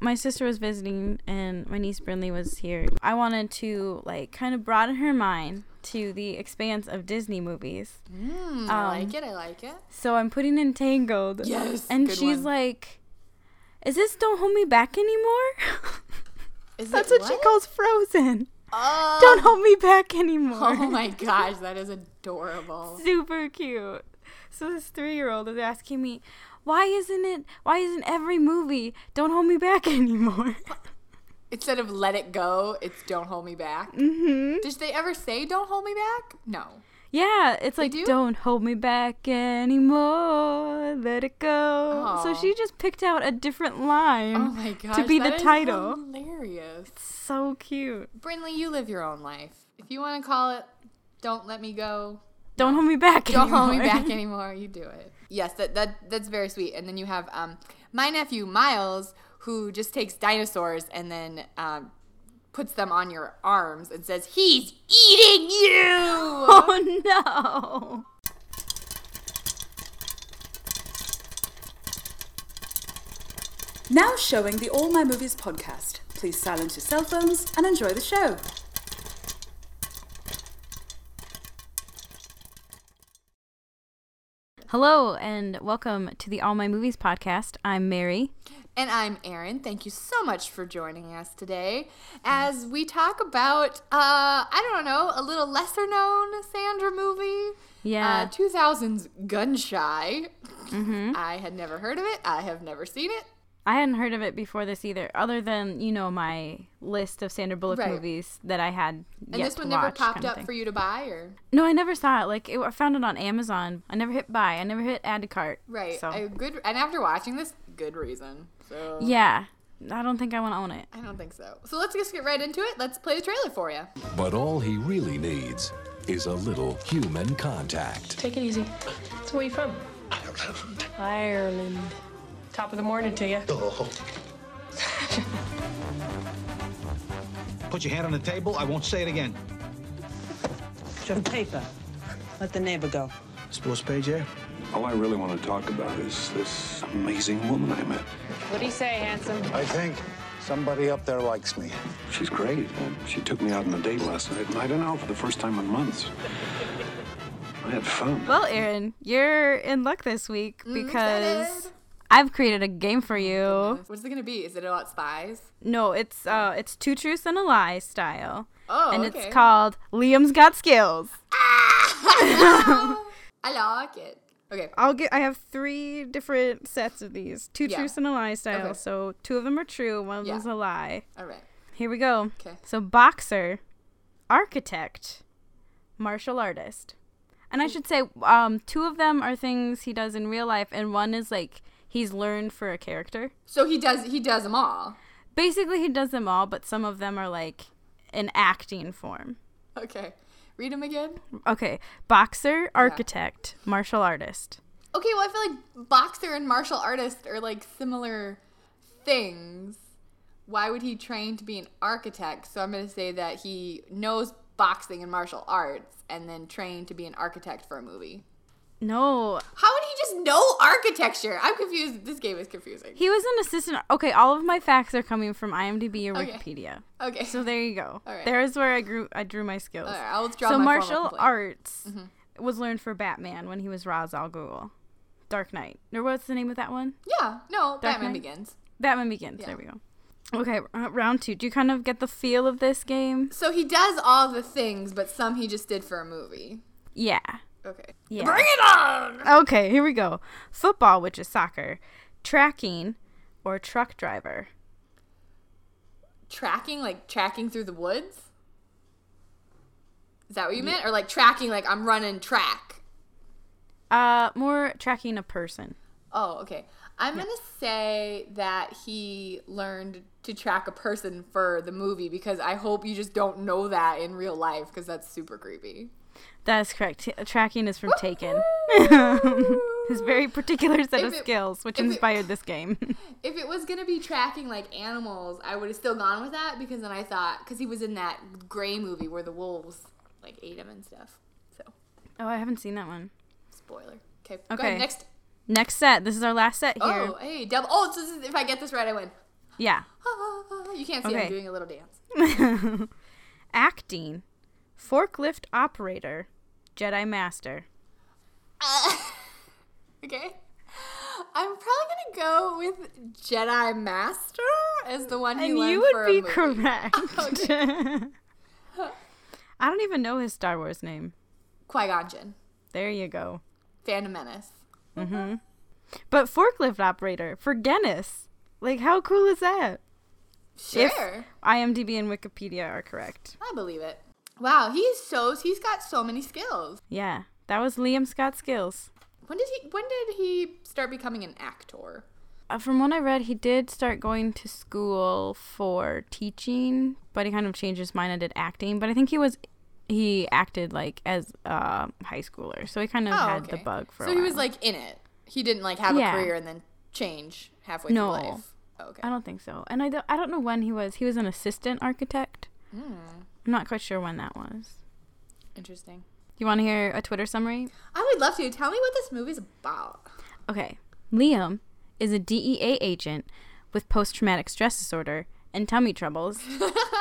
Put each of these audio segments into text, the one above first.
My sister was visiting and my niece Brinley was here. I wanted to like kind of broaden her mind to the expanse of Disney movies. Mm, I like it. I like it. So I'm putting in Tangled. Yes, And she's one. like, Is this Don't Hold Me Back anymore? Is That's it what, she calls Frozen. Oh, Don't hold me back anymore. oh my gosh, that is adorable. Super cute. So this three year old is asking me, why isn't it why isn't every movie Don't Hold Me Back anymore? Instead of let it go, it's don't hold me back. mm-hmm. Did they ever say don't hold me back? No. Yeah, it's like do? don't hold me back anymore, let it go. So she just picked out a different line. Oh my gosh. to be the title. Hilarious. So cute. Brinley, you live your own life. If you want to call it "Don't Let Me Go," Don't hold me back don't anymore. hold me back anymore. You do it. Yes, that that that's very sweet. And then you have um my nephew Miles, who just takes dinosaurs and then um puts them on your arms and says he's eating you. Oh no. Now showing the All My Movies podcast. Please silence your cell phones and enjoy the show. Hello and welcome to the All My Movies podcast. I'm Mary. And I'm Erin. Thank you so much for joining us today as we talk about, uh, I don't know, a little lesser known Sandra movie. Yeah. Uh, 2000's Gun Shy. Mm-hmm. I had never heard of it. I have never seen it. I hadn't heard of it before this either, other than, you know, my list of Sandra Bullock Right. movies that I had And yet this to one never watch popped kind of up thing. for you to buy, or No, I never saw it. Like, it, I found it on Amazon. I never hit buy. I never hit add to cart. right? So, A good. And after watching this, good reason. So yeah. I don't think I want to own it. I don't think so. So let's just get right into it. Let's play the trailer for you. But all he really needs is a little human contact. Take it easy. So where you from? Ireland. Ireland. Top of the morning to you. Put your hand on the table. I won't say it again. Some paper. Let the neighbor go. Sports page here. All I really want to talk about is this amazing woman I met. What do you say, handsome? I think somebody up there likes me. She's great. Uh, she took me out on a date last night, and I don't know for the first time in months. I had fun. Well, Aaron, you're in luck this week mm, because excited. I've created a game for you. What's it gonna be? Is it about spies? No, it's uh, it's two truths and a lie style, Oh, and okay. it's called Liam's Got Skills. Ah! I like it. Okay. I'll get. I have three different sets of these, two Yeah. truths and a lie style. Okay. So two of them are true, one of Yeah. them's a lie. All right. Here we go. Okay. So boxer, architect, martial artist. And I should say, um, two of them are things he does in real life, and one is like he's learned for a character. So he does. He does them all. Basically, he does them all, but some of them are like an acting form. Okay. Read them again. Okay, boxer, architect, martial artist. Okay, well, I feel like boxer and martial artist are like similar things. Why would he train to be an architect? So I'm going to say that he knows boxing and martial arts and then trained to be an architect for a movie. No, How would he just know architecture? I'm confused. This game is confusing. he was an assistant. Okay, all of my facts are coming from IMDb or Okay. Wikipedia. Okay. So there you go. Right. There's where I grew. I drew my skills. All right, I'll withdraw so my martial complaint. Mm-hmm. arts was learned for Batman when he was Ra's al Ghul. Dark Knight. Or what's the name of that one? Yeah, no, Batman Knight? Begins. Batman Begins. Yeah. There we go. Okay, round two. Do you kind of get the feel of this game? So he does all the things, but some he just did for a movie. Yeah. Okay. Yeah. Bring it on! Okay, here we go. Football, which is soccer, tracking, or truck driver. Tracking, like tracking through the woods? Is that what you meant? Or like tracking, like I'm running track? Uh, more tracking a person. Oh, okay. I'm going to say that he learned to track a person for the movie because I hope you just don't know that in real life because that's super creepy. That is correct. Tracking is from Taken. His very particular set of it- skills, which if it- inspired this game. If it was gonna be tracking like animals, I would have still gone with that because then I thought because he was in that gray movie where the wolves like ate him and stuff. So oh, I haven't seen that one. spoiler. Okay. Go Okay. ahead. Next. Next set. This is our last set here. Oh, hey, double. Oh, so this is, if I get this right, I win. Yeah. You can't see Okay. I'm doing a little dance. Acting. Forklift operator. Jedi Master. Okay. I'm probably gonna go with Jedi Master as the one he And you would be correct. I don't even know his Star Wars name. Qui Gon Jinn, There you go. Phantom Menace. Mm-hmm. But forklift operator for Guinness. Like, how cool is that? Sure, If IMDb and Wikipedia are correct. I believe it. Wow, he's so he's got so many skills. Yeah, that was Liam's Got Skills. When did he when did he start becoming an actor? Uh, from what I read, he did start going to school for teaching, but he kind of changed his mind and did acting. But I think he was he acted like as a high schooler, so he kind of Oh, had okay. the bug for. So he was like in it. He didn't like have Yeah. a career and then change halfway No. through life. Oh, okay. I don't think so, and I don't, I don't know when he was. He was an assistant architect. Hmm. I'm not quite sure when that was. Interesting. You want to hear a Twitter summary? I would love to. Tell me what this movie's about. Okay. Liam is a DEA agent with post traumatic stress disorder and tummy troubles.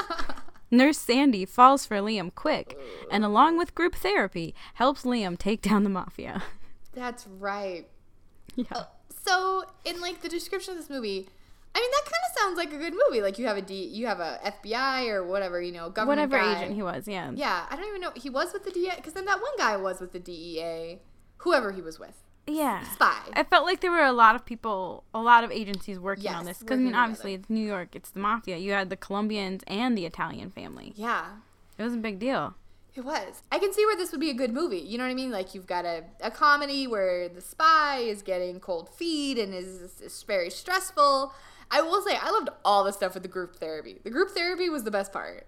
Nurse Sandy falls for Liam quick and, along with group therapy, helps Liam take down the mafia. That's right. yeah. Uh, so, in like the description of this movie, I mean that kind of sounds like a good movie. Like you have a D, you have a FBI or whatever, you know, government Whatever guy. agent he was, yeah. Yeah, I don't even know. He was with the DEA because then that one guy was with the DEA, whoever he was with. Yeah. Spy. I felt like there were a lot of people, a lot of agencies working on this. Because, I mean, obviously, it's New York, it's the mafia. You had the Colombians and the Italian family. Yeah, It was a big deal. It was. I can see where this would be a good movie. You know what I mean? Like you've got a, a comedy where the spy is getting cold feet and is, is very stressful. I will say I loved all the stuff with the group therapy. The group therapy was the best part.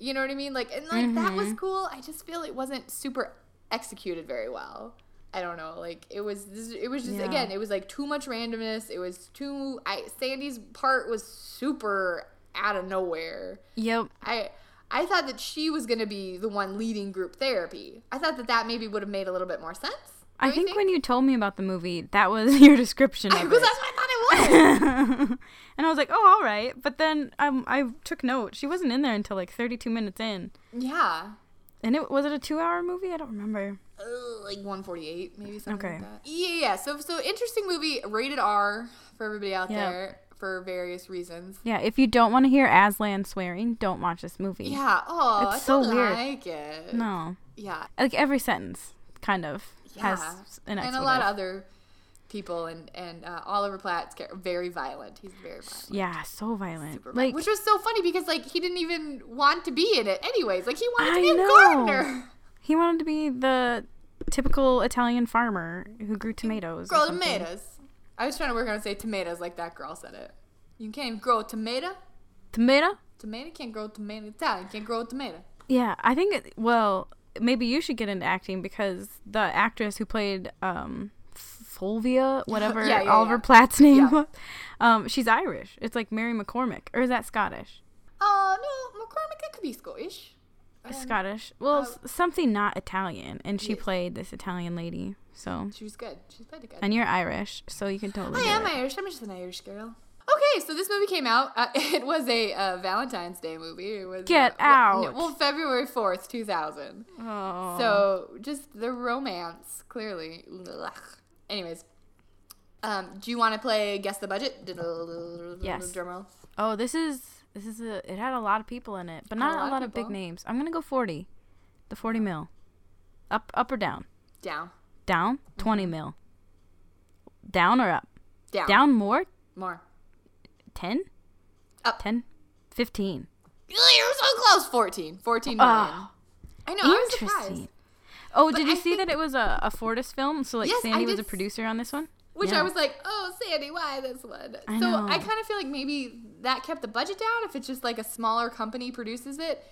You know what I mean? Like and like that was mm-hmm. cool. I just feel it wasn't super executed very well. I don't know. Like it was this, it was just Yeah. again, it was like too much randomness. It was too I Sandy's part was super out of nowhere. Yep. I I thought that she was going to be the one leading group therapy. I thought that that maybe would have made a little bit more sense. I Don't think, when you told me about the movie, that was your description of because it. that's what I thought it was. and I was like, oh, all right. But then um, I took note. She wasn't in there until like 32 minutes in. yeah. And it was it a two hour movie? I don't remember. Uh, like 148 maybe something Okay. like that. Yeah, yeah. So so interesting movie, rated R for everybody out Yeah. there for various reasons. Yeah, if you don't want to hear Aslan swearing, don't watch this movie. Yeah. Oh, It's I so don't weird. like it. No. Yeah. Like every sentence kind of Yeah. has an and a lot of other people and and uh, Oliver Platt's very violent. He's very violent. Yeah, so violent. Super like violent. which was so funny because like he didn't even want to be in it anyways. Like he wanted to I be a know. gardener. he wanted to be the typical Italian farmer who grew tomatoes. Grow tomatoes. I was trying to work on say tomatoes like that girl said it. You can't grow a tomato. Tomato? Tomato can't grow a tomato. Italian can't grow a tomato. Yeah, I think. It, well, maybe you should get into acting because the actress who played um, Fulvia, whatever Yeah, yeah, Oliver yeah. Platt's name was, um, she's Irish. It's like Mary McCormack, or is that Scottish? Oh no, McCormack that could be Scottish. Um, Scottish. Well, uh, something not Italian, and she yes. played this Italian lady. So, She was good. She's played it good. and you're Irish, so you can totally. I am it. Irish. I'm just an Irish girl. Okay, so this movie came out. Uh, it was a uh, Valentine's Day movie. It was Get uh, well, no- out. well, February fourth, two thousand. Oh. So just the romance, clearly. Ugh. Anyways, um, do you want to play guess the budget? Yes. Drum roll. Oh, this is this is a. It had a lot of people in it, but not a lot, of, big names. I'm gonna go forty. The forty mil. Up, up or down? Down. Down. Mm-hmm. Twenty mil. Down or up? Down. Down more? More. Ten? Up. Ten? Fifteen. You're so close. 14. 14 million. Oh, I know. I was surprised. interesting. Oh, But did you I see think- that it was a, a Fortis film? So like Yes, Sandy was a producer on this one. Which Yeah. I was like, oh, Sandy, why this one? I so know. I kind of feel like maybe that kept the budget down if it's just like a smaller company produces it.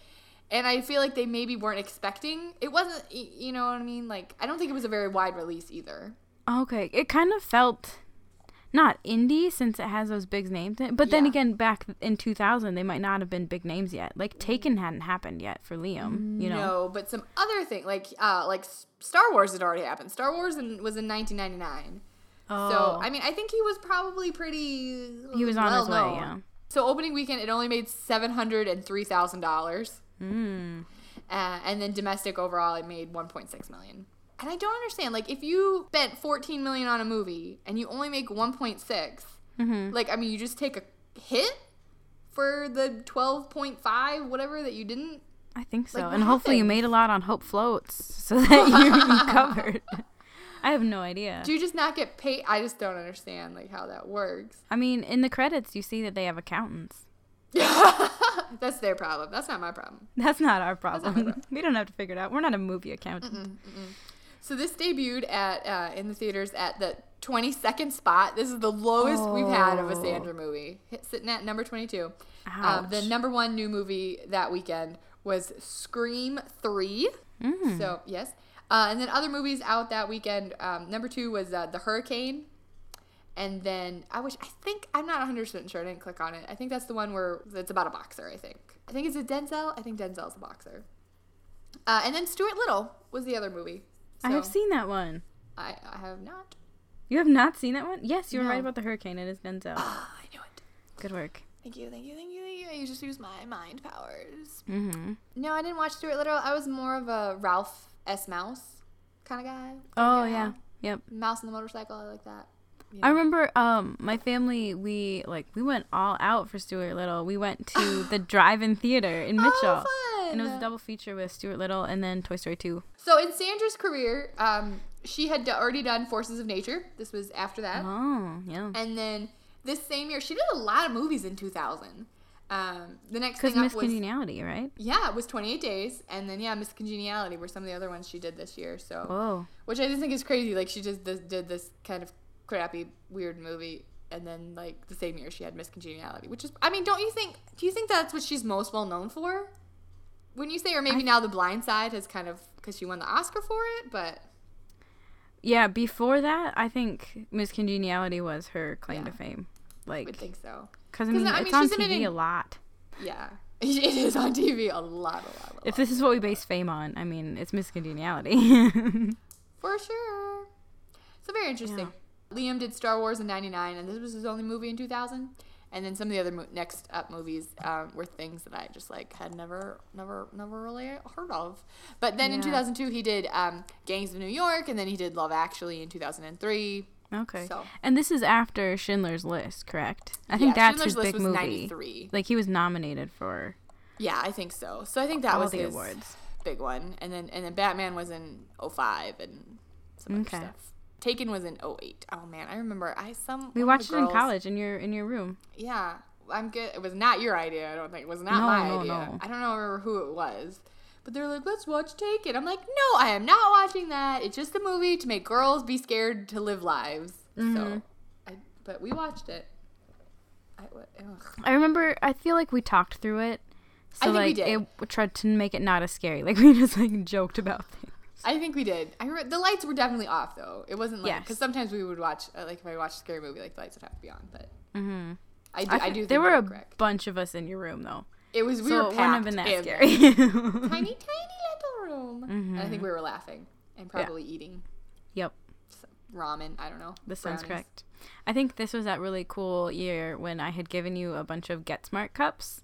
And I feel like they maybe weren't expecting. It wasn't, you know what I mean? Like, I don't think it was a very wide release either. Okay, it kind of felt not indie since it has those big names. In it. But then Yeah. again, back in 2000, they might not have been big names yet. Like Taken hadn't happened yet for Liam. You know. No, but some other thing, like uh, like Star Wars had already happened. Star Wars in, was in 1999. So Oh. I mean, I think he was probably pretty. He was on his way, yeah. So opening weekend, it only made seven hundred and three thousand dollars. Mm. Uh, and then domestic overall, it made 1.6 million. And I don't understand. Like, if you spent 14 million on a movie and you only make 1.6, Mm-hmm. like, I mean, you just take a hit for the 12.5, whatever that you didn't. I think so. Like, and hopefully you made a lot on Hope Floats so that you're covered. I have no idea. Do you just not get paid? I just don't understand like how that works. I mean, in the credits, you see that they have accountants. That's their problem. That's not my problem. That's not our not problem. problem. we don't have to figure it out. We're not a movie accountant. So this debuted at uh, in the theaters at the 22nd spot. This is the lowest we've had of a Sandra movie, Hit, sitting at number 22. Um, the number one new movie that weekend was Scream 3. Mm. So yes, uh, and then other movies out that weekend. Um, number two was uh, The Hurricane. And then I wish I think I'm not 100 percent sure. I didn't click on it. I think that's the one where it's about a boxer. I think. I think it's a Denzel. I think Denzel's a boxer. Uh, and then Stuart Little was the other movie. I have seen that one. I, I have not. You have not seen that one? Yes, you were right about the hurricane. It is Denzel. I knew it. Good work. Thank you, thank you, thank you, thank you. I just use my mind powers. Mm-hmm. No, I didn't watch Stuart Little. I was more of a Ralph S. Mouse kind of guy. Oh Yeah. yeah. Yep. Mouse and the motorcycle. I like that. I remember um my family we like we went all out for Stuart Little. We went to the drive-in theater in Mitchell. And it was a double feature with Stuart Little and then Toy Story 2. So in Sandra's career, um, she had d- already done Forces of Nature. This was after that. Oh, yeah. And then this same year, she did a lot of movies in 2000. Um, the next thing Miss up was Congeniality, right? yeah, it was 28 Days, and then yeah, Miss Congeniality were some of the other ones she did this year. So Whoa. which I just think is crazy. Like she just did this kind of crappy, weird movie, and then like the same year she had Miss Congeniality, which is I mean, don't you think? Do you think that's what she's most well known for? Wouldn't you say, or maybe now The Blind Side has kind of because she won the Oscar for it, but Yeah, before that, I think Miss Congeniality was her claim to Yeah. fame. I Like would think so. cuz I mean, I it's on she's in it TV in- a lot. Yeah, it is on TV a lot, a lot, a lot. If this is what we base fame on, I mean, it's Miss Congeniality. For sure. So very interesting. Liam did Star Wars in '99, and this was his only movie in 2000. And then some of the other mo- next up movies um, were things that I just like had never, never, never really heard of. But then in 2002 he did um, Gangs of New York, and then he did Love Actually in 2003. okay. So And this is after Schindler's List, correct? I think Yeah, that's Schindler's his List big was movie. 93. Like he was nominated for yeah, I think so. So I think that was the his awards. big one. And then and then Batman was in 05 and some Okay. other stuff. Taken was in 08. Oh man, I remember I some We watched it in college in your in your room. Yeah, I'm good. It was not your idea. I don't think it was not No, my no, idea. no. I don't know remember who it was, but they're like, "Let's watch Taken." I'm like, "No, I am not watching that. It's just a movie to make girls be scared to live lives." Mm-hmm. So, I, but we watched it. I. I remember. I feel like we talked through it. So I think we like did. it tried to make it not as scary. Like we just like joked about things. I think we did. I remember the lights were definitely off though. It wasn't like Yes. because sometimes we would watch uh, like if I watched a scary movie, like the lights would have to be on. But Mm-hmm. I do. I, I, do. Think there were a correct. bunch of us in your room though, It was we so were it wouldn't have been that scary. tiny, tiny little room. And I think we were laughing and Mm-hmm. Yeah. probably eating yep, ramen. I don't know. this sounds correct. I think this was that really cool year when I had given you a bunch of Get Smart cups.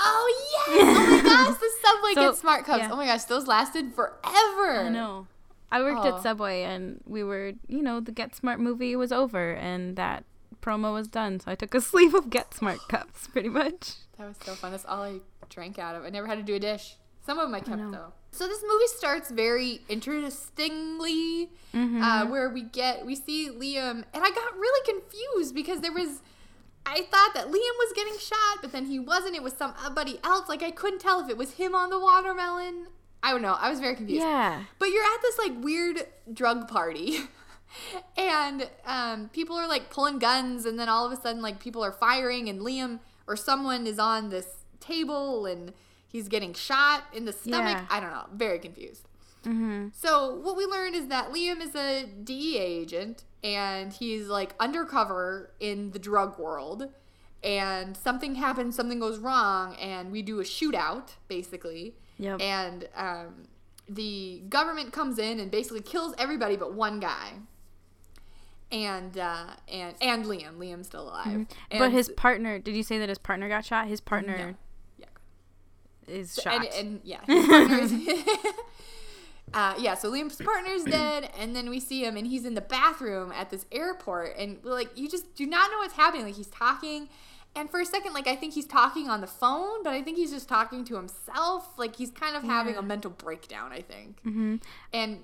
Oh yes! Oh my gosh, the Subway So, Get Smart Cups. yeah. Oh my gosh, those lasted forever. I know. I worked Oh. at Subway and we were, you know, the Get Smart movie was over and that promo was done. So I took a sleeve of Get Smart cups, pretty much. That was so fun. That's all I drank out of. I never had to do a dish. Some of them I kept know. though. So this movie starts very interestingly, Mm-hmm. uh, where we get we see Liam, and I got really confused because there was. I thought that Liam was getting shot, but then he wasn't. It was somebody else. Like I couldn't tell if it was him on the watermelon. I don't know. I was very confused. Yeah. But you're at this like weird drug party. and um, people are like pulling guns and then all of a sudden like people are firing and Liam or someone is on this table and he's getting shot in the stomach. Yeah. I don't know. Very confused. So what we learned is that Liam is a DEA agent and he's like undercover in the drug world and something happens, something goes wrong and we do a shootout basically. Yep. And um, the government comes in and basically kills everybody but one guy. and uh, and and Liam. Liam's still alive. but And- his partner, did you say that his partner got shot? His partner yeah. is shot. and, and yeah, his partner's uh, yeah. So Liam's partner's dead, and then we see him, and he's in the bathroom at this airport, and like you just do not know what's happening. Like he's talking, and for a second, like I think he's talking on the phone, but I think he's just talking to himself. Like he's kind of having a mental breakdown. I think, mm-hmm. and.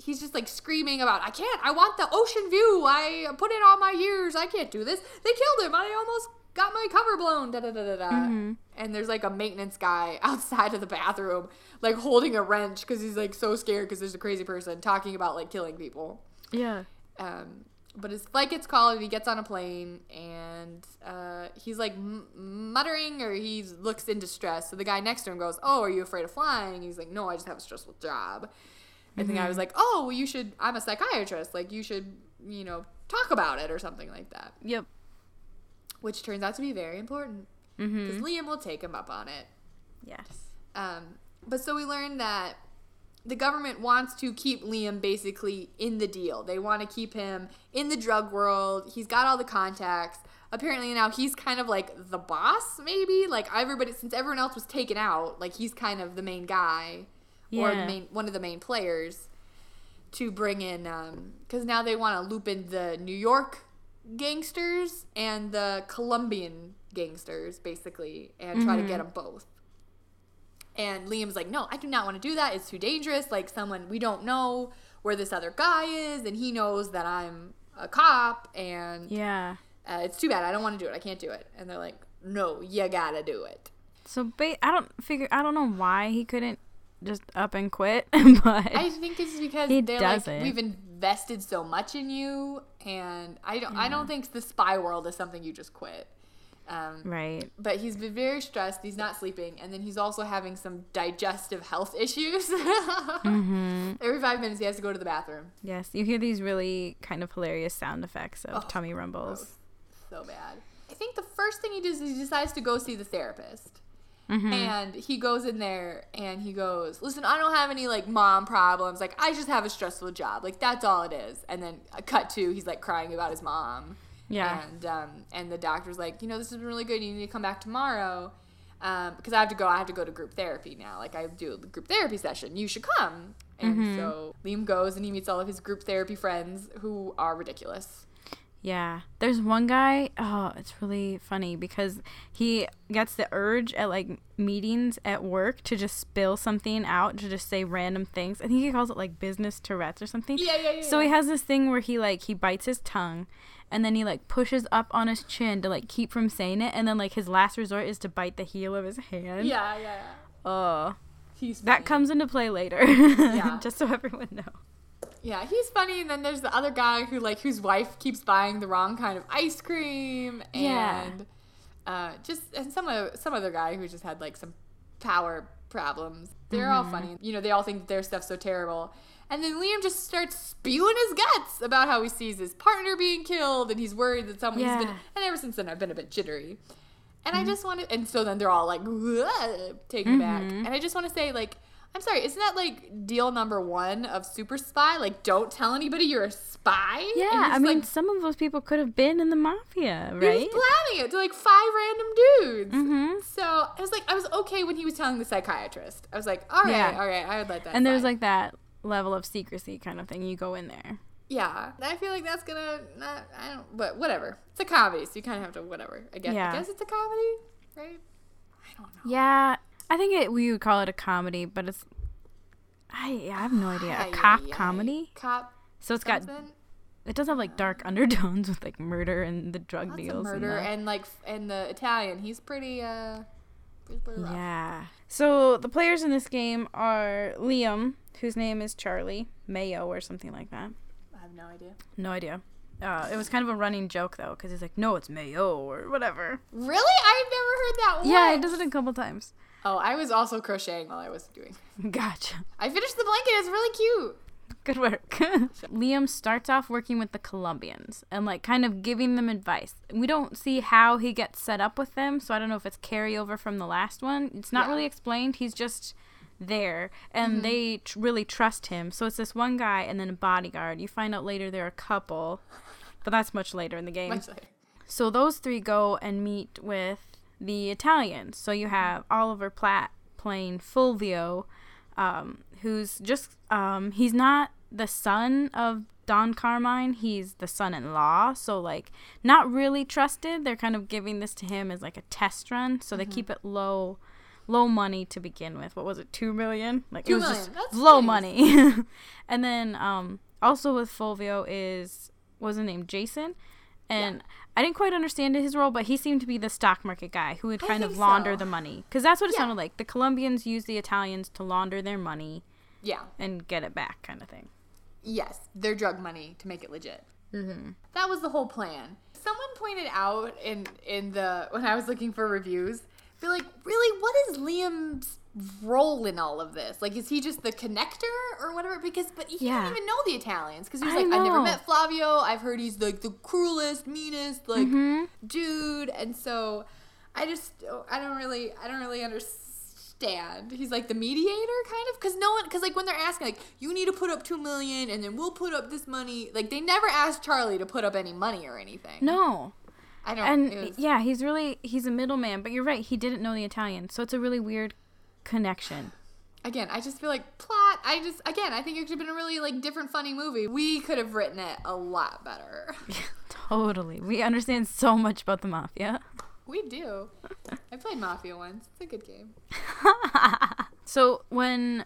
He's just like screaming about, I can't, I want the ocean view. I put in all my years. I can't do this. They killed him. I almost got my cover blown. Da da da da da. And there's like a maintenance guy outside of the bathroom, like holding a wrench because he's like so scared because there's a crazy person talking about like killing people. yeah. Um, but his flight gets called and he gets on a plane and uh, he's like m- muttering or he looks in distress. So the guy next to him goes, "Oh, are you afraid of flying?" He's like, "No, I just have a stressful job." And the guy was like, "Oh, well, you should. I'm a psychiatrist. Like, you should, you know, talk about it or something like that." Yep. Which turns out to be very important because Liam will take him up on it. Yes. Um, but so we learned that the government wants to keep Liam basically in the deal. They want to keep him in the drug world. He's got all the contacts. Apparently now he's kind of like the boss, maybe. Like everybody, since everyone else was taken out, like he's kind of the main guy or the main one of the main players to bring in. Because now they want to loop in the New York gangsters and the Colombian gangsters, basically, and try to get them both. And Liam's like, no, I do not want to do that. It's too dangerous. Like, someone, we don't know where this other guy is, and he knows that I'm a cop, and Yeah. uh, it's too bad. I don't want to do it. I can't do it. And they're like, no, you gotta do it. So ba- I don't figure. I don't know why he couldn't just up and quit, but I think it's because He they're like, doesn't. we've invested so much in you, and I don't, I don't think the spy world is something you just quit. Um, right. but he's been very stressed. He's not sleeping, and then he's also having some digestive health issues. Mm-hmm. Every five minutes, he has to go to the bathroom. Yes, you hear these really kind of hilarious sound effects of Oh, tummy rumbles. So bad. I think the first thing he does is he decides to go see the therapist. Mm-hmm. And he goes in there and he goes, Listen, I don't have any like mom problems. Like, I just have a stressful job. Like, that's all it is. And then a cut to, he's like crying about his mom. Yeah. And um, and the doctor's like, You know, this has been really good. You need to come back tomorrow. Um, because I have to go, I have to go to group therapy now. Like, I do a group therapy session. You should come. And Mm-hmm. so Liam goes and he meets all of his group therapy friends who are ridiculous. Yeah. There's one guy, oh, it's really funny because he gets the urge at like meetings at work to just spill something out, to just say random things. I think he calls it like business Tourette's or something. Yeah, yeah, yeah, So he has this thing where he like he bites his tongue and then he like pushes up on his chin to like keep from saying it and then like his last resort is to bite the heel of his hand. Yeah, yeah, yeah. Oh. He's That comes into play later. Yeah. just so everyone knows. Yeah, he's funny, and then there's the other guy who like whose wife keeps buying the wrong kind of ice cream, and Yeah. uh, just and some other some other guy who just had like some power problems. They're all mm-hmm. funny. You know, they all think that their stuff's so terrible. And then Liam just starts spewing his guts about how he sees his partner being killed, and he's worried that someone. He's been, and ever since then, I've been a bit jittery. And I mm-hmm. just want to, and so then they're all like, taken back. Mm-hmm. And I just want to say, like, I'm sorry, isn't that like deal number one of Super Spy? Like, don't tell anybody you're a spy. Yeah, I mean, like, some of those people could have been in the mafia, he right? was planning it to like five random dudes. Mhm. So I was like, I was okay when he was telling the psychiatrist. I was like, all right, Yeah. all right, I would let that. and there's like that level of secrecy kind of thing. You go in there. yeah, I feel like that's gonna not. I don't, but whatever. It's a comedy, so you kind of have to whatever. I guess. Yeah. I guess it's a comedy, right? I don't know. Yeah, I think it, we would call it a comedy, but it's. I, I have no idea a cop ay. comedy? Cop. So it's got it does have like dark undertones with like murder and the drug Lots deals. murder and, and like and the Italian. He's pretty. uh pretty yeah. So the players in this game are Liam, whose name is Charlie Mayo or something like that. I have no idea. No idea. Uh, it was kind of a running joke though, because he's like, "No, it's Mayo" or whatever. Really? I've never heard that. One. Yeah, he does it a couple times. Oh, I was also crocheting while I was doing. Gotcha. I finished the blanket. It's really cute. Good work. Liam starts off working with the Colombians and like kind of giving them advice. We don't see how he gets set up with them, so I don't know if it's carryover from the last one. It's not Yeah. really explained. He's just there and mm-hmm. they tr- really trust him. So it's this one guy and then a bodyguard. You find out later they're a couple. but that's much later in the game. Much later. So those three go and meet with the Italians. So you have Oliver Platt playing Fulvio, um, who's just um, he's not the son of Don Carmine. He's the son-in-law. So like not really trusted. They're kind of giving this to him as like a test run. So they keep it low. Low money to begin with. What was it? Two million? Like Two it was million. just That's low nice. money. and then um, also with Fulvio is was his name Jason, and I didn't quite understand his role, but he seemed to be the stock market guy who would kind of launder so. the money because that's what it Yeah. sounded like. The Colombians use the Italians to launder their money Yeah. and get it back, kind of thing. Yes, their drug money to make it legit. Mm-hmm. That was the whole plan. Someone pointed out in in the when I was looking for reviews, feel like really, what is Liam's role in all of this? Like, is he just the connector or whatever? Because but he Yeah. didn't even know the Italians because he was I like, I never met Flavio. I've heard he's like the cruelest, meanest, like Mm-hmm. dude, and so I just I don't really I don't really understand. He's like the mediator kind of because no one because like when they're asking like you need to put up two million and then we'll put up this money like they never asked Charlie to put up any money or anything. No, I don't. and was- yeah, he's really he's a middleman. But you're right, he didn't know the Italian, so it's a really weird connection. Again, I just feel like plot. I just again, I think it could have been a really like different, funny movie. We could have written it a lot better. Totally, we understand so much about the mafia. we do. I played Mafia once. It's a good game. So when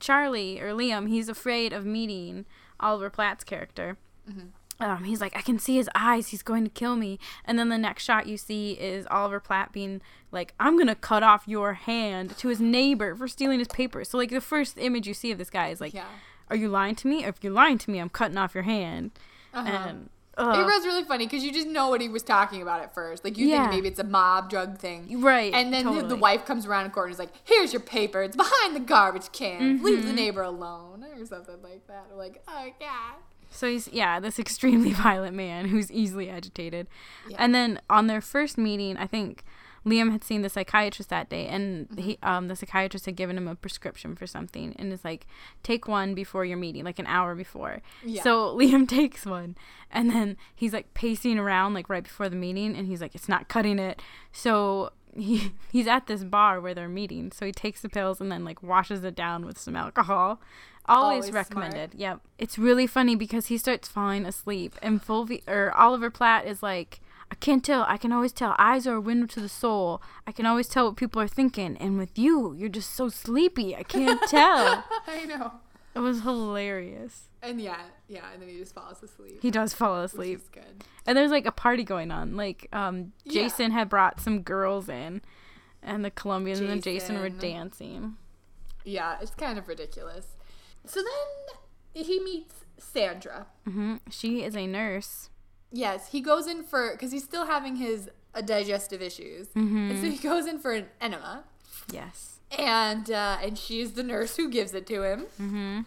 Charlie or Liam, he's afraid of meeting Oliver Platt's character. Mm-hmm. Um, he's like, I can see his eyes. He's going to kill me. And then the next shot you see is Oliver Platt being like, I'm gonna cut off your hand to his neighbor for stealing his papers. So like the first image you see of this guy is like, Yeah. Are you lying to me? If you're lying to me, I'm cutting off your hand. Uh-huh. And It ugh. was really funny because you just know what he was talking about at first. Like you Yeah. think maybe it's a mob drug thing, Right, And then the- the wife comes around the corner and is like, "Here's your paper. It's behind the garbage can. Leave Mm-hmm. the neighbor alone," or something like that. We're like, "Oh God." So he's yeah, this extremely violent man who's easily agitated. Yeah. And then on their first meeting, I think Liam had seen the psychiatrist that day, and he Mm-hmm. um the psychiatrist had given him a prescription for something, and it's like take one before your meeting, like an hour before. Yeah. So Liam takes one, and then he's like pacing around like right before the meeting, and he's like it's not cutting it. So he he's at this bar where they're meeting, so he takes the pills and then like washes it down with some alcohol. Always, Always smart. recommended. Yep. It's really funny because he starts falling asleep and Fulvi or Oliver Platt is like, I can't tell. I can always tell. Eyes are a window to the soul. I can always tell what people are thinking. And with you, you're just so sleepy. I can't tell. I know. It was hilarious. And yeah, yeah, and then he just falls asleep. He does fall which asleep. is good. And there's like a party going on. Like um Yeah. Jason had brought some girls in and the Colombians and Jason were dancing. Yeah, it's kind of ridiculous. So then he meets Sandra. hmm She is a nurse. Yes, he goes in for because he's still having his uh, digestive issues, and so he goes in for an enema, Yes. And uh, and she's the nurse who gives it to him. Mm-hmm.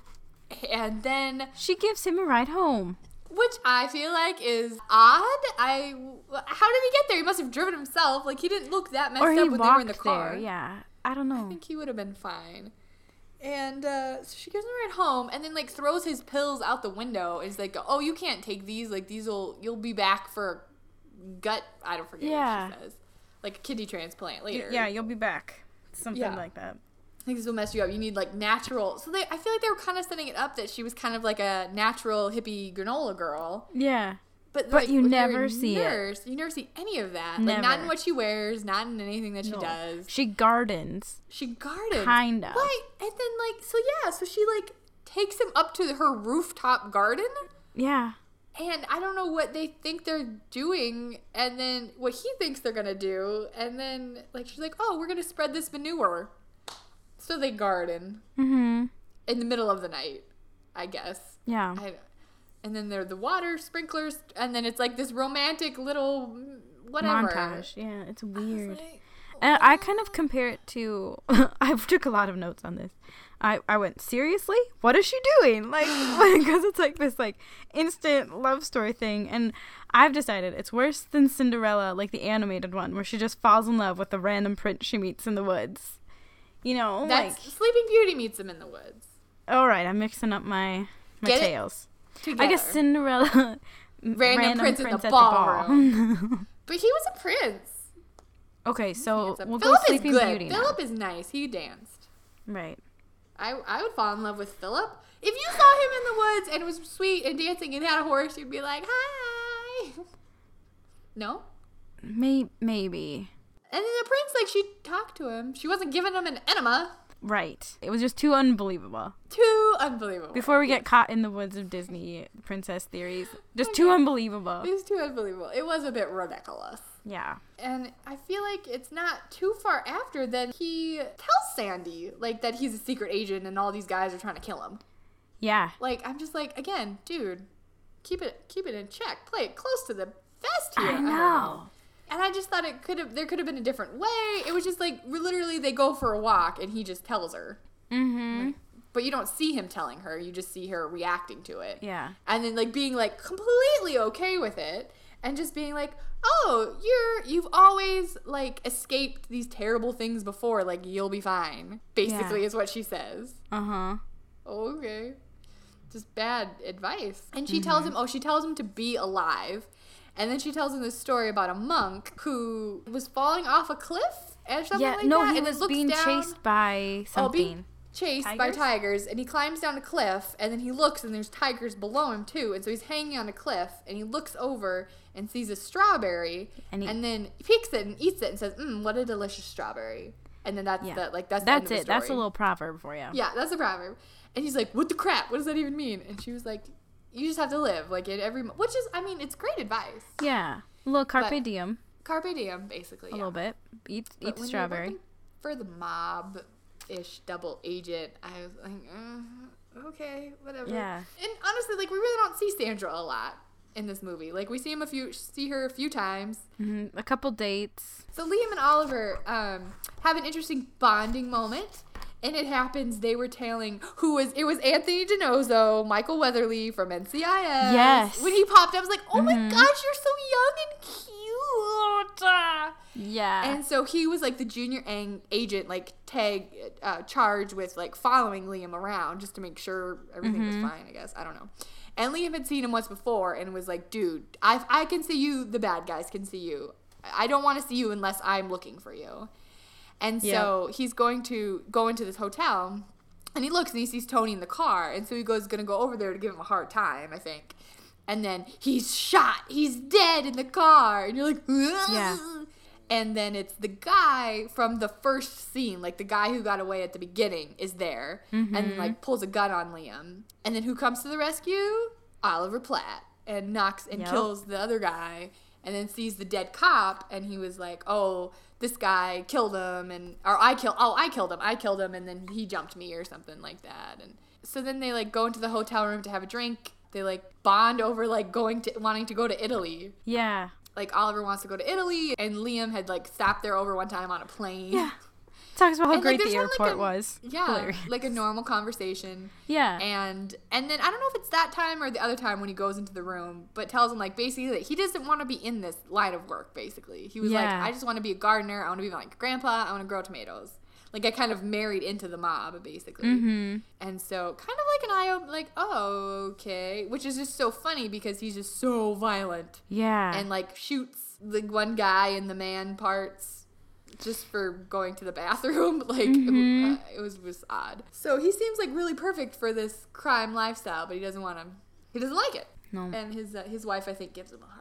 And then, She gives him a ride home. which I feel like is odd. I how did he get there? He must have driven himself. Like he didn't look that messed or he up when they were in the car. there. Yeah. I don't know. I think he would have been fine. And uh, so she gives him a ride home, and then like throws his pills out the window. And is like, "Oh, you can't take these. Like these will you'll be back for gut. I don't forget Yeah. what she says. Like a kidney transplant later. Yeah, you'll be back. Something Yeah. like that. I think this will mess you up. You need like natural. So they, I feel like they were kind of setting it up that she was kind of like a natural hippie granola girl. Yeah. But, But like, you never see it. You never see any of that. Like not in what she wears, not in anything that she No. does. She gardens. She gardens. Kind of. Right. And then like so yeah, so she like takes him up to her rooftop garden Yeah. And I don't know what they think they're doing and then what he thinks they're gonna do and then like she's like, Oh, we're gonna spread this manure. So they garden Mm-hmm. in the middle of the night, I guess. Yeah. I, and then there are the water sprinklers and then it's like this romantic little whatever. Montage. Yeah, it's I weird. like, And I kind of compare it to. I took a lot of notes on this. I, I went seriously. What is she doing? Like because it's like this like instant love story thing, and I've decided it's worse than Cinderella, like the animated one, where she just falls in love with the random prince she meets in the woods. You know, That's like Sleeping Beauty meets him in the woods. all right, I'm mixing up my my Get tales. I guess Cinderella random, prince, in prince the at the ball. ballroom. but he was a prince. okay, so we'll Philip go is Sleeping. Beauty now. Philip is nice. He danced. Right. I I would fall in love with Philip. If you saw him in the woods and it was sweet and dancing and had a horse, you'd be like, "Hi." No. May- maybe. And then the prince, like, she talked to him. She wasn't giving him an enema. Right. It was just too unbelievable. Too unbelievable. Before we get caught in the woods of Disney princess theories, just oh too unbelievable. It was too unbelievable. It was a bit ridiculous. Yeah. And I feel like it's not too far after that he tells Sandy, like, that he's a secret agent and all these guys are trying to kill him. Yeah. Like, I'm just like, again, dude, keep it keep it in check. Play it close to the vest here. I don't know. And I just thought it could have there could have been a different way. It was just like literally they go for a walk and he just tells her. Mm-hmm. But you don't see him telling her. You just see her reacting to it. Yeah. And then like being like completely okay with it and just being like, "Oh, you're you've always like escaped these terrible things before. Like you'll be fine." Basically Yeah. is what she says. Uh-huh. Okay. Just bad advice. And she tells him, oh, she tells him to be alive. And then she tells him this story about a monk who was falling off a cliff or something Yeah, like no, that. he was being down- chased by Oh, being chased by Tigers? tigers, and he climbs down a cliff, and then he looks, and there's tigers below him too, and so he's hanging on a cliff, and he looks over and sees a strawberry, And and, he- then picks it and eats it, and says, "Mmm, what a delicious strawberry." And then that's Yeah. the like that's That's it. That's a little proverb for you. Yeah, that's a proverb. And he's like, "What the crap? What does that even mean?" And she was like, "You just have to live like in every," mo-" which is, I mean, it's great advice. Yeah. A little carpe But- diem. Carpe diem, basically. A little bit. Eat But eat the strawberry. for the mob ish double agent, I was like, uh, okay, whatever. Yeah. And honestly, like we really don't see Sandra a lot in this movie. Like we see him a few, see her a few times. hmm A couple dates. So Liam and Oliver um, have an interesting bonding moment. And it happens. They were telling who was it was Anthony DiNozzo, Michael Weatherly from NCIS. Yes. When he popped up, I was like, "Oh my Mhm. gosh, you're so young and cute." Yeah. And so he was like the junior ang- agent, like tag uh, charged with like following Liam around just to make sure everything Mhm. was fine. I guess I don't know. And Liam had seen him once before and was like, "Dude, I I can see you. The bad guys can see you. I don't want to see you unless I'm looking for you." And so he's going to go into this hotel, and he looks and he sees Tony in the car, and so he goes gonna go over there to give him a hard time, I think. And then he's shot. He's dead in the car, and you're like, Yeah. And then it's the guy from the first scene, like the guy who got away at the beginning, is there, and Mhm. like pulls a gun on Liam. And then who comes to the rescue? Oliver Platt, and knocks and Yep. kills the other guy and then sees the dead cop and he was like oh this guy killed him and or i killed oh i killed him i killed him and then he jumped me or something like that and so then they like go into the hotel room to have a drink they like bond over like going to wanting to go to italy yeah. like oliver wants to go to italy and liam had like stopped there over one time on a plane Yeah. Talks about how And, like, great the there's not, like, airport a- was. yeah Hilarious. like a normal conversation Yeah. and and then I don't know if it's that time or the other time when he goes into the room, but tells him like basically that he doesn't want to be in this line of work. Basically, he was like, I just want to be a gardener. I want to be like grandpa. I want to grow tomatoes. Like I kind of married into the mob basically, Mm-hmm. and so kind of like an eye open, like oh okay, which is just so funny because he's just so violent Yeah. and like shoots the one guy in the man parts just for going to the bathroom like Mhm. uh, it was was odd so he seems like really perfect for this crime lifestyle but he doesn't want to he doesn't like it No. and his uh, his wife i think gives him a time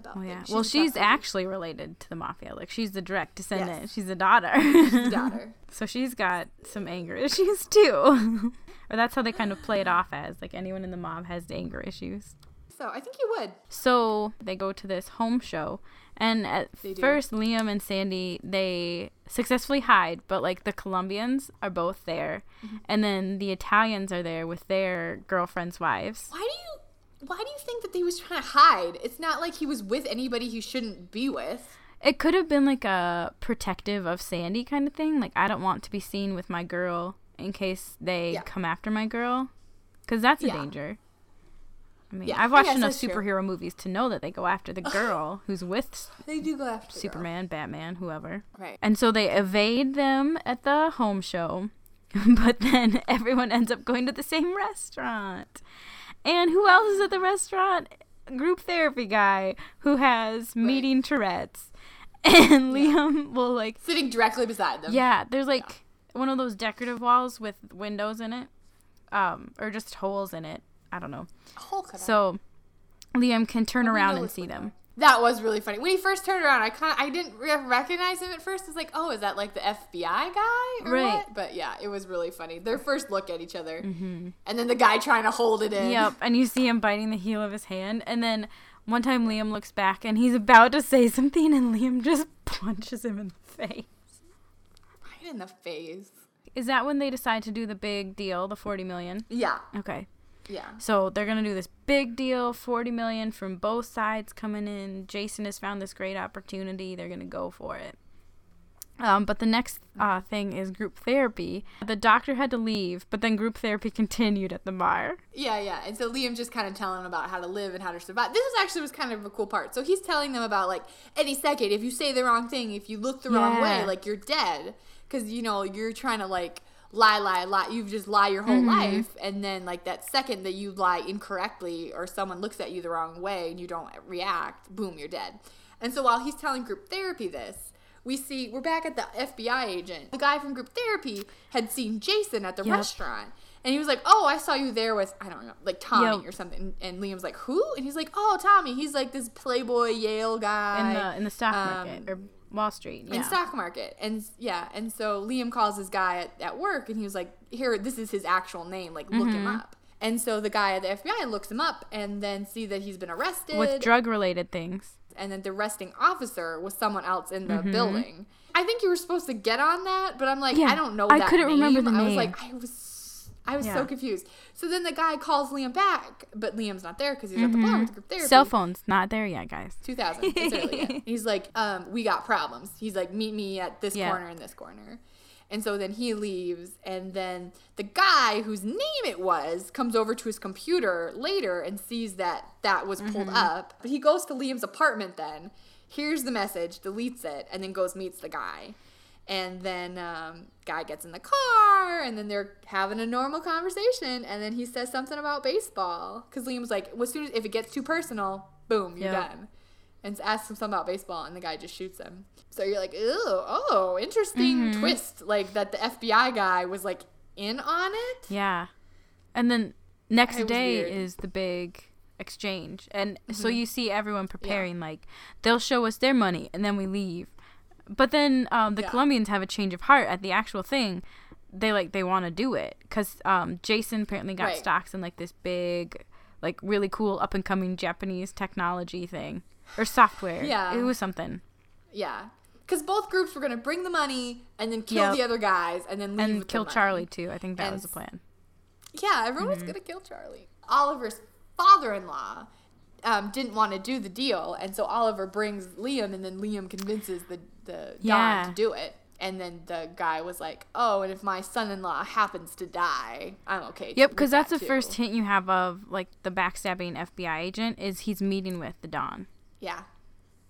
about Oh yeah. well, she's actually related to the mafia. Like she's the direct descendant. Yes. She's a daughter. his daughter so she's got some anger issues too. or that's how they kind of play it off as. Like anyone in the mob has anger issues. so i think you would So they go to this home show, and at first Liam and Sandy they successfully hide, but like the Colombians are both there, Mm-hmm. and then the Italians are there with their girlfriends' wives. why do you why do you think that they was trying to hide it's not like he was with anybody he shouldn't be with It could have been like a protective of Sandy kind of thing. Like I don't want to be seen with my girl in case they Yeah. come after my girl, because that's a Yeah. danger. I mean, Yeah, I've watched enough that's true. superhero movies to know that they go after the girl who's with they do go after. Superman, Batman, whoever. Right. And so they evade them at the home show, but then everyone ends up going to the same restaurant. And who else is at the restaurant? group therapy guy who has meeting Tourette's, and Liam will like Sitting directly beside them. yeah. There's like one of those decorative walls with windows in it, um, or just holes in it. I don't know. A hole cut out. So Liam can turn around and see window. them. That was really funny. When he first turned around, I kind of I didn't re- recognize him at first. I was like, "Oh, is that like the FBI guy?" Right. What? But yeah, it was really funny. Their first look at each other, mm-hmm. and then the guy trying to hold it in. Yep, and you see him biting the heel of his hand, and then one time Liam looks back and he's about to say something, and Liam just punches him in the face. Right in the face. Is that when they decide to do the big deal, the forty million? Yeah. Okay. Yeah. So they're gonna do this big deal, forty million from both sides coming in. Jason has found this great opportunity. They're gonna go for it. Um, but the next uh, thing is group therapy. The doctor had to leave, but then group therapy continued at the bar. Yeah, yeah. And so Liam just kind of telling them about how to live and how to survive. This is actually was kind of a cool part. So he's telling them about like any second, if you say the wrong thing, if you look the wrong way, like you're dead, because you know you're trying to like lie, lie, lie. You just lie your Mm-hmm. whole life, and then like that second that you lie incorrectly, or someone looks at you the wrong way and you don't react, boom, you're dead. And so while he's telling group therapy this. We see we're back at the FBI agent. The guy from group therapy had seen Jason at the Yep. restaurant. And he was like, "Oh, I saw you there with I don't know, like Tommy Yep. or something." And Liam's like, "Who?" And he's like, "Oh, Tommy. He's like this Playboy Yale guy in the in the stock um, market or Wall Street. Yeah. in stock market." And yeah, and so Liam calls this guy at, at work, and he was like, "Here, this is his actual name. Like, look him Mm-hmm. up." And so the guy at the FBI looks him up, and then see that he's been arrested with drug related things. and then the arresting officer was someone else in the Mm-hmm. building. I think you were supposed to get on that, but I'm like, Yeah, I don't know. I couldn't remember name. I was like, I was, I was Yeah. so confused. So then the guy calls Liam back, but Liam's not there because he's at the bar with group therapy. Mm-hmm. Cell phones not there yet, guys. 2000. It's early. He's like, um, we got problems. He's like, meet me at this Yeah. corner and this corner. And so then he leaves, and then the guy whose name it was comes over to his computer later and sees that that was pulled Mm-hmm. up. But he goes to Liam's apartment then, hears the message, deletes it, and then goes meets the guy. And then um, guy gets in the car, and then they're having a normal conversation, and then he says something about baseball because Liam's like, well, as soon as if it gets too personal, boom, you're Yeah. done and asks him something about baseball, and the guy just shoots him. So you're like, oh, interesting Mm-hmm. twist. Like that the FBI guy was like in on it. Yeah. And then next It day. Mm-hmm. is the big exchange. And so you see everyone preparing like they'll show us their money and then we leave. But then um, the Yeah. Colombians have a change of heart at the actual thing. They like they want to do it cuz um, Jason apparently got Right. stocks in like this big like really cool up and coming Japanese technology thing or software. Yeah. It was something. Yeah. Because both groups were gonna bring the money and then kill Yep. the other guys and then leave And the kill money. Charlie too. I think that And was the plan. Yeah, everyone was gonna kill Charlie. Oliver's father-in-law um, didn't want to do the deal, and so Oliver brings Liam, and then Liam convinces the the Yeah. Don to do it. And then the guy was like, "Oh, and if my son-in-law happens to die, I'm okay." Yep, because that's that the too." first hint you have of like the backstabbing FBI agent is he's meeting with the Don Yeah.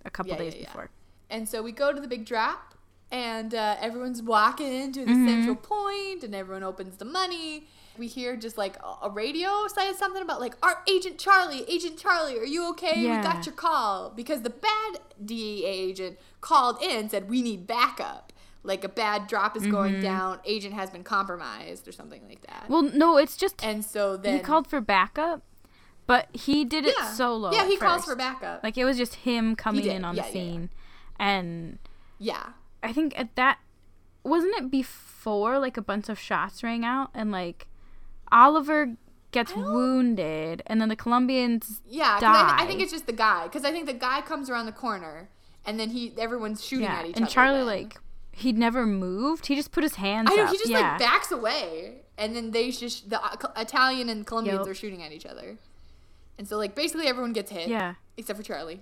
a couple Yeah, days yeah. before. And so we go to the big drop, and uh, everyone's walking into Mm-hmm. the central point, and everyone opens the money. We hear just like a- radio say something about like, "Our Agent Charlie, Agent Charlie, are you okay? Yeah. We got your call." Because the bad DEA agent called in and said, "We need backup." Like a bad drop is Mm-hmm. going down. Agent has been compromised or something like that. Well, no, it's just and so then he called for backup, but he did it yeah. solo. Yeah, he calls for backup. Like it was just him coming in on yeah, the scene, and yeah. I think at that wasn't it before like a bunch of shots rang out and like Oliver gets wounded and then the Colombians Yeah, I, I think it's just the guy. Because I think the guy comes around the corner, and then he everyone's shooting yeah, at each and other. And Charlie then. like he'd never moved. He just put his hands I know up. he just yeah. like backs away, and then they just the uh, Italian and Colombians Yep. are shooting at each other, and so like basically everyone gets hit. Yeah. except for Charlie.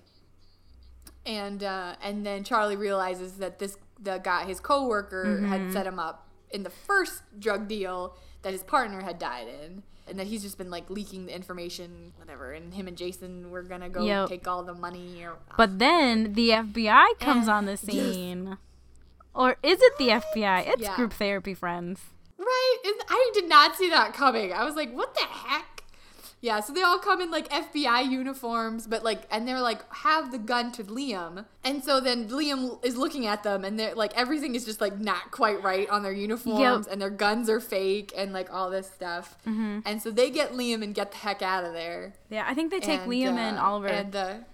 And uh, and then Charlie realizes that this the guy his coworker Mm-hmm. had set him up in the first drug deal that his partner had died in. And that he's just been like leaking the information, whatever. And him and Jason were gonna go Yep. take all the money. Or But then the FBI comes Eh, on the scene. Or is it the FBI? It's Yeah. group therapy friends. Right? And I did not see that coming. I was like, what the heck? Yeah, so they all come in like FBI uniforms, but like, and they're like, have the gun to Liam. And so then Liam is looking at them, and they're like, everything is just like not quite right on their uniforms, and their guns are fake, and like all this stuff. Mm-hmm. And so they get Liam and get the heck out of there. Yeah, I think they take Liam and uh, Oliver. And the,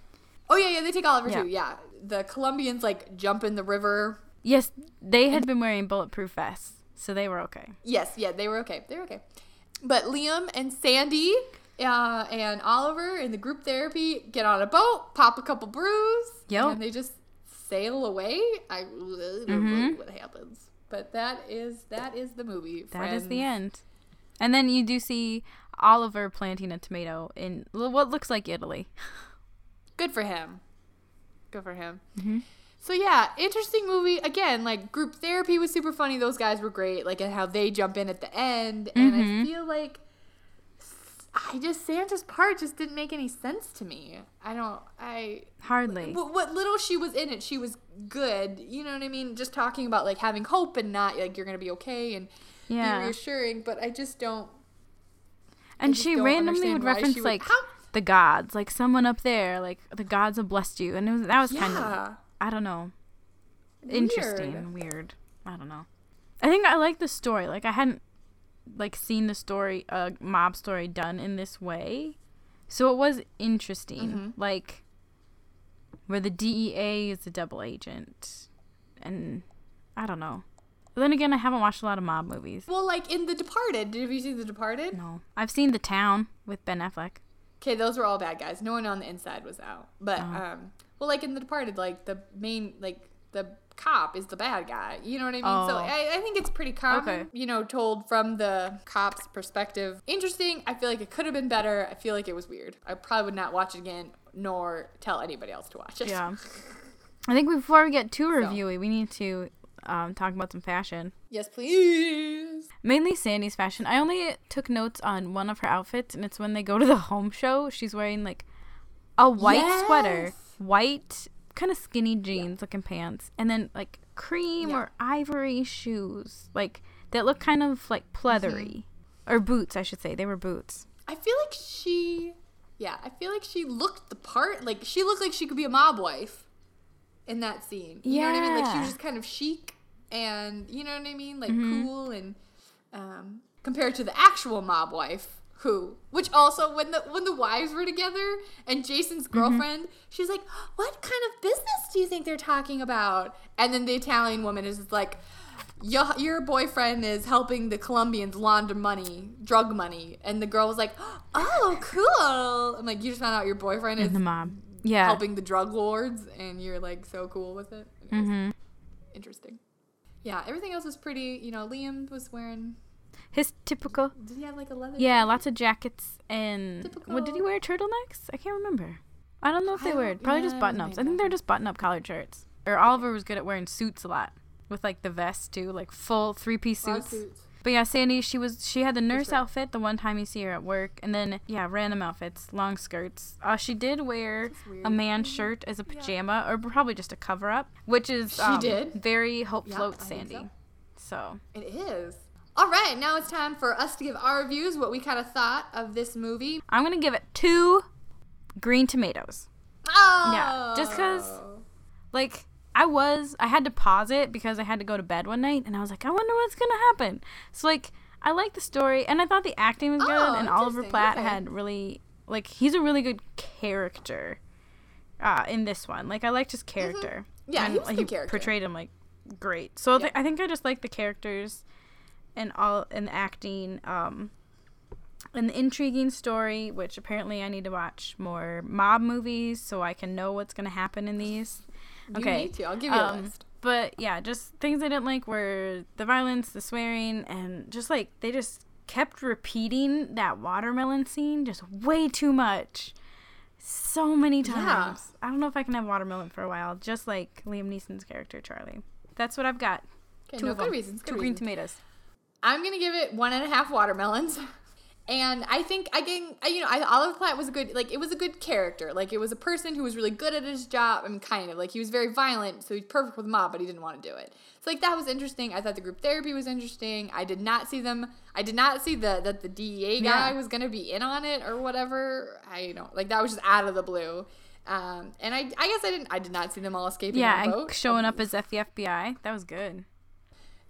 oh, yeah, yeah, they take Oliver Yeah. too. Yeah. The Colombians like jump in the river. yes, they had been wearing bulletproof vests, so they were okay. Yes, yeah, they were okay. They were okay. But Liam and Sandy uh, and Oliver in the group therapy get on a boat, pop a couple brews, Yep. and they just sail away. I really don't Mm-hmm. know what happens, but that is that is the movie. That is the end. And then you do see Oliver planting a tomato in what looks like Italy. Good for him. Good for him. Mm-hmm. So yeah, interesting movie. Again, like group therapy was super funny. Those guys were great. Like and how they jump in at the end, and Mm-hmm. I feel like I just Santa's part just didn't make any sense to me. I don't. I Hardly. what, what little she was in it, she was good. You know what I mean? Just talking about like having hope and not like you're gonna be okay and Yeah. be reassuring. But I just don't. And just she don't randomly would reference would- like How- the gods, like someone up there, like the gods have blessed you, and it was, that was kind of I don't know, interesting, weird. I don't know. I think I like the story. Like I hadn't like seen the story, a mob story done in this way, so it was interesting. Mm-hmm. Like where the DEA is a double agent, and I don't know. But then again, I haven't watched a lot of mob movies. Well, like in The Departed. Did you see The Departed? No, I've seen The Town with Ben Affleck. Okay, those were all bad guys. No one on the inside was out. But Uh-huh. um, well, like in The Departed, like the main, like the cop is the bad guy. You know what I mean? So Oh. I, I think it's pretty common. Okay. You know, told from the cop's perspective. Interesting. I feel like it could have been better. I feel like it was weird. I probably would not watch it again, nor tell anybody else to watch it. Yeah. I think before we get too reviewy, we need to um, talk about some fashion. Yes, please. Mainly Sandy's fashion. I only took notes on one of her outfits, and it's when they go to the home show. She's wearing like a white sweater, white, kind of skinny jeans looking pants, and then like cream Yeah. or ivory shoes, like that look kind of like pleathery, or boots, I should say. They were boots. I feel like she, yeah, I feel like she looked the part. Like she looked like she could be a mob wife in that scene. You know what I mean? Like she was just kind of chic and you know what I mean, like Mm-hmm. cool and um, compared to the actual mob wife. Who, which also when the when the wives were together and Jason's Mm-hmm. girlfriend, she's like, "What kind of business do you think they're talking about?" And then the Italian woman is like, your, your boyfriend is helping the Colombians launder money, drug money. And the girl was like, oh, cool. I'm like, you just found out your boyfriend is The mob. Yeah. helping the drug lords and you're like so cool with it. It Mm-hmm. Interesting. Yeah, everything else was pretty. You know, Liam was wearing, His typical. did he have like a leather? Yeah, lots of jackets and Typical- what did he wear? Turtlenecks? I can't remember. I don't know if I they were probably yeah, just button ups. I think they're just button up collared shirts. Or Oliver was good at wearing suits a lot with like the vest too, like full three piece suits. suits. But yeah, Sandy, she was she had the nurse outfit the one time you see her at work, and then yeah, random outfits, long skirts. Uh, she did wear a man shirt as a pajama, or probably just a cover up, which is um, did. very hope Yeah, float Sandy. So It is. All right, now it's time for us to give our reviews, what we kind of thought of this movie. I'm gonna give it two green tomatoes. Oh, Yeah, just because, like I was I had to pause it because I had to go to bed one night and I was like I wonder what's gonna happen. So like I like the story and I thought the acting was good Oh, and Oliver Platt okay. had really like he's a really good character uh in this one. Like I liked his character. Mm-hmm. Yeah, and, he was like, good character. portrayed him like great. So Yeah. th- I think I just like the characters and all and acting um an intriguing story, which apparently I need to watch more mob movies so I can know what's going to happen in these. You Okay. need to. I'll give you a um, list. But yeah, just things I didn't like were the violence, the swearing, and just like they just kept repeating that watermelon scene just way too much. So many times. yeah. I don't know if I can have watermelon for a while, just like Liam Neeson's character, Charlie. That's what I've got. Okay, Two no, of good them. reasons. Good Two green tomatoes. I'm gonna give it one and a half watermelons. And I think I can, I- you know, I, Oliver Platt was a good, like, it was a good character. Like, it was a person who was really good at his job. I mean, kind of. Like, he was very violent, so he's perfect with the mob, but he didn't want to do it. So, like, that was interesting. I thought the group therapy was interesting. I did not see them, I did not see the that the DEA guy Yeah. was going to be in on it or whatever. I don't, like, that was just out of the blue. Um, and I, I guess I didn't, I did not see them all escaping Yeah, and showing up as the FBI. That was good.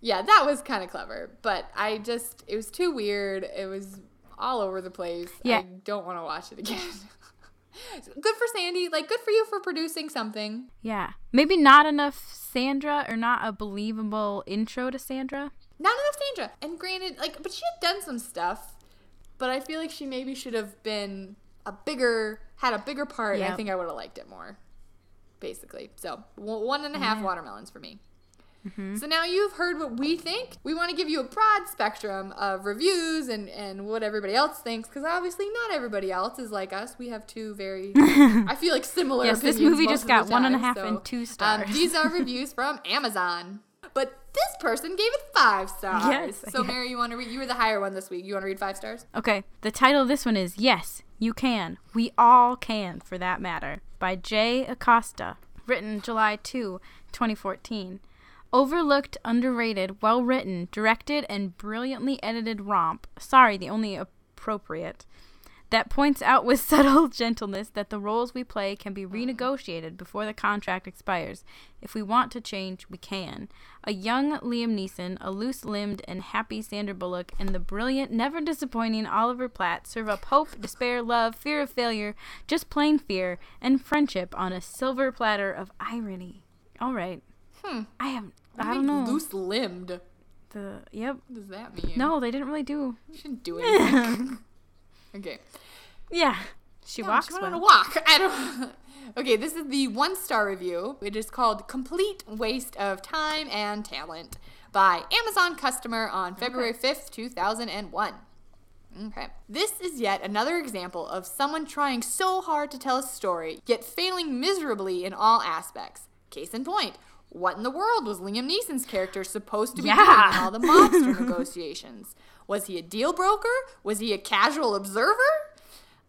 Yeah, that was kind of clever, but I just it was too weird. It was all over the place. Yeah. I don't want to watch it again. good for Sandy. Like good for you for producing something. Yeah. Maybe not enough Sandra or not a believable intro to Sandra. Not enough Sandra. And granted, like but she had done some stuff, but I feel like she maybe should have been a bigger had a bigger part. and I think I would have liked it more. Basically. So, one and a half watermelons for me. So now you've heard what we think. We want to give you a broad spectrum of reviews and, and what everybody else thinks, because obviously not everybody else is like us. We have two very, I feel like similar. Yes, this movie just got one and time, half so, and two Um, stars. these are reviews from Amazon, but this person gave it five stars. Yes, So yes. Mary, you want to read? You were the higher one this week. You want to read five stars? Okay, the title of this one is Yes, You Can. We All Can, for that matter, by Jay Acosta. Written July 2, 2014. Overlooked, underrated, well written, directed, and brilliantly edited romp. Sorry, the only appropriate. That points out with subtle gentleness that the roles we play can be renegotiated before the contract expires. If we want to change, we can. A young Liam Neeson, a loose limbed and happy Sandra Bullock, and the brilliant, never disappointing Oliver Platt serve up hope, despair, love, fear of failure, just plain fear, and friendship on a silver platter of irony. All right. Hmm. I have. I don't know. Loose limbed. The yep. What does that mean? No, they didn't really do. She didn't do anything. okay. Yeah. She Yeah, walks she went on a well. walk. I don't. Okay, this is the one star review. It is called "Complete Waste of Time and Talent" by Amazon customer on February fifth, two thousand and one. Okay. This is yet another example of someone trying so hard to tell a story, yet failing miserably in all aspects. Case in point, what in the world was Liam Neeson's character supposed to be Yeah. doing in all the mobster negotiations? Was he a deal broker? Was he a casual observer?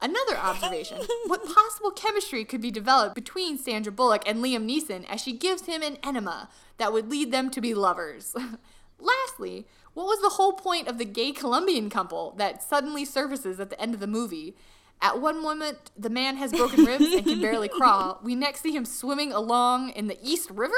Another observation what possible chemistry could be developed between Sandra Bullock and Liam Neeson as she gives him an enema that would lead them to be lovers? Lastly, what was the whole point of the gay Colombian couple that suddenly surfaces at the end of the movie? At one moment, the man has broken ribs and can barely crawl. We next see him swimming along in the East River?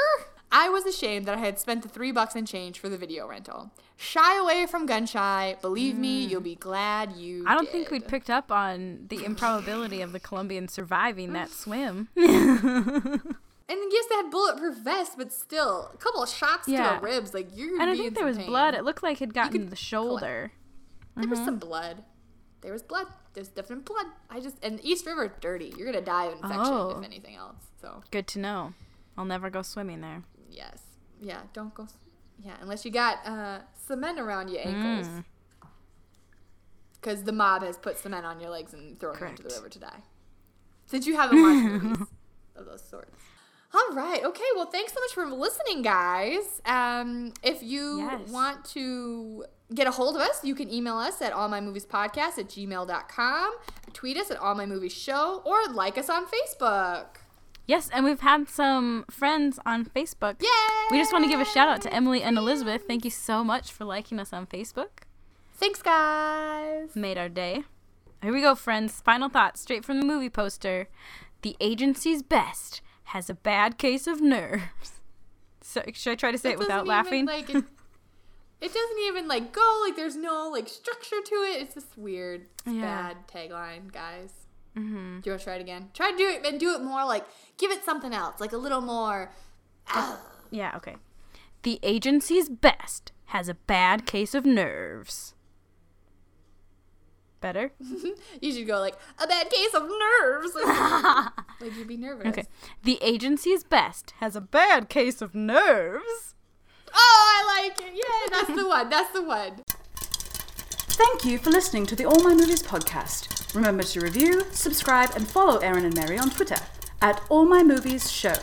I was ashamed that I had spent the three bucks and change for the video rental. Shy away from gun shy. Believe me, you'll be glad you. I don't think we'd picked up on the improbability of the Colombians surviving that swim. And yes, they had bulletproof vests, but still, a couple of shots to Yeah. the ribs, like you're. and I be think there was pain. blood. It looked like it had gotten to the collect- shoulder. There was Mm-hmm. some blood. There was blood. There's definite blood. I just and East River dirty. You're gonna die of infection Oh. if anything else. So Good to know. I'll never go swimming there. yes, yeah. Don't go. Yeah, unless you got uh, cement around your ankles. Mm. Because the mob has put cement on your legs and thrown you into the river to die. Since you haven't watched movies of those sorts. All right. Okay. Well, thanks so much for listening, guys. Um, if you Yes. want to get a hold of us, you can email us at allmymoviespodcast at gmail.com, tweet us at allmymoviesshow, or like us on Facebook. Yes, and we've had some friends on Facebook. Yay! We just want to give a shout out to Emily and Elizabeth. Thank you so much for liking us on Facebook. Thanks, guys. Made our day. Here we go, friends. Final thoughts straight from the movie poster. The agency's best has a bad case of nerves. So, should I try to say it, It without laughing? Like, it, it doesn't even like go. Like there's no like structure to it. It's just weird. It's Yeah. bad tagline, guys. Mm-hmm. Do you want to try it again? Try to do it and do it more like give it something else, like a little more. yeah, okay. The agency's best has a bad case of nerves. Better? You should go like a bad case of nerves. like you'd be nervous. Okay. The agency's best has a bad case of nerves. Oh, I like it. Yeah, that's the one. That's the one. Thank you for listening to the All My Movies podcast. Remember to review, subscribe, and follow Aaron and Mary on Twitter at All My Movies Show.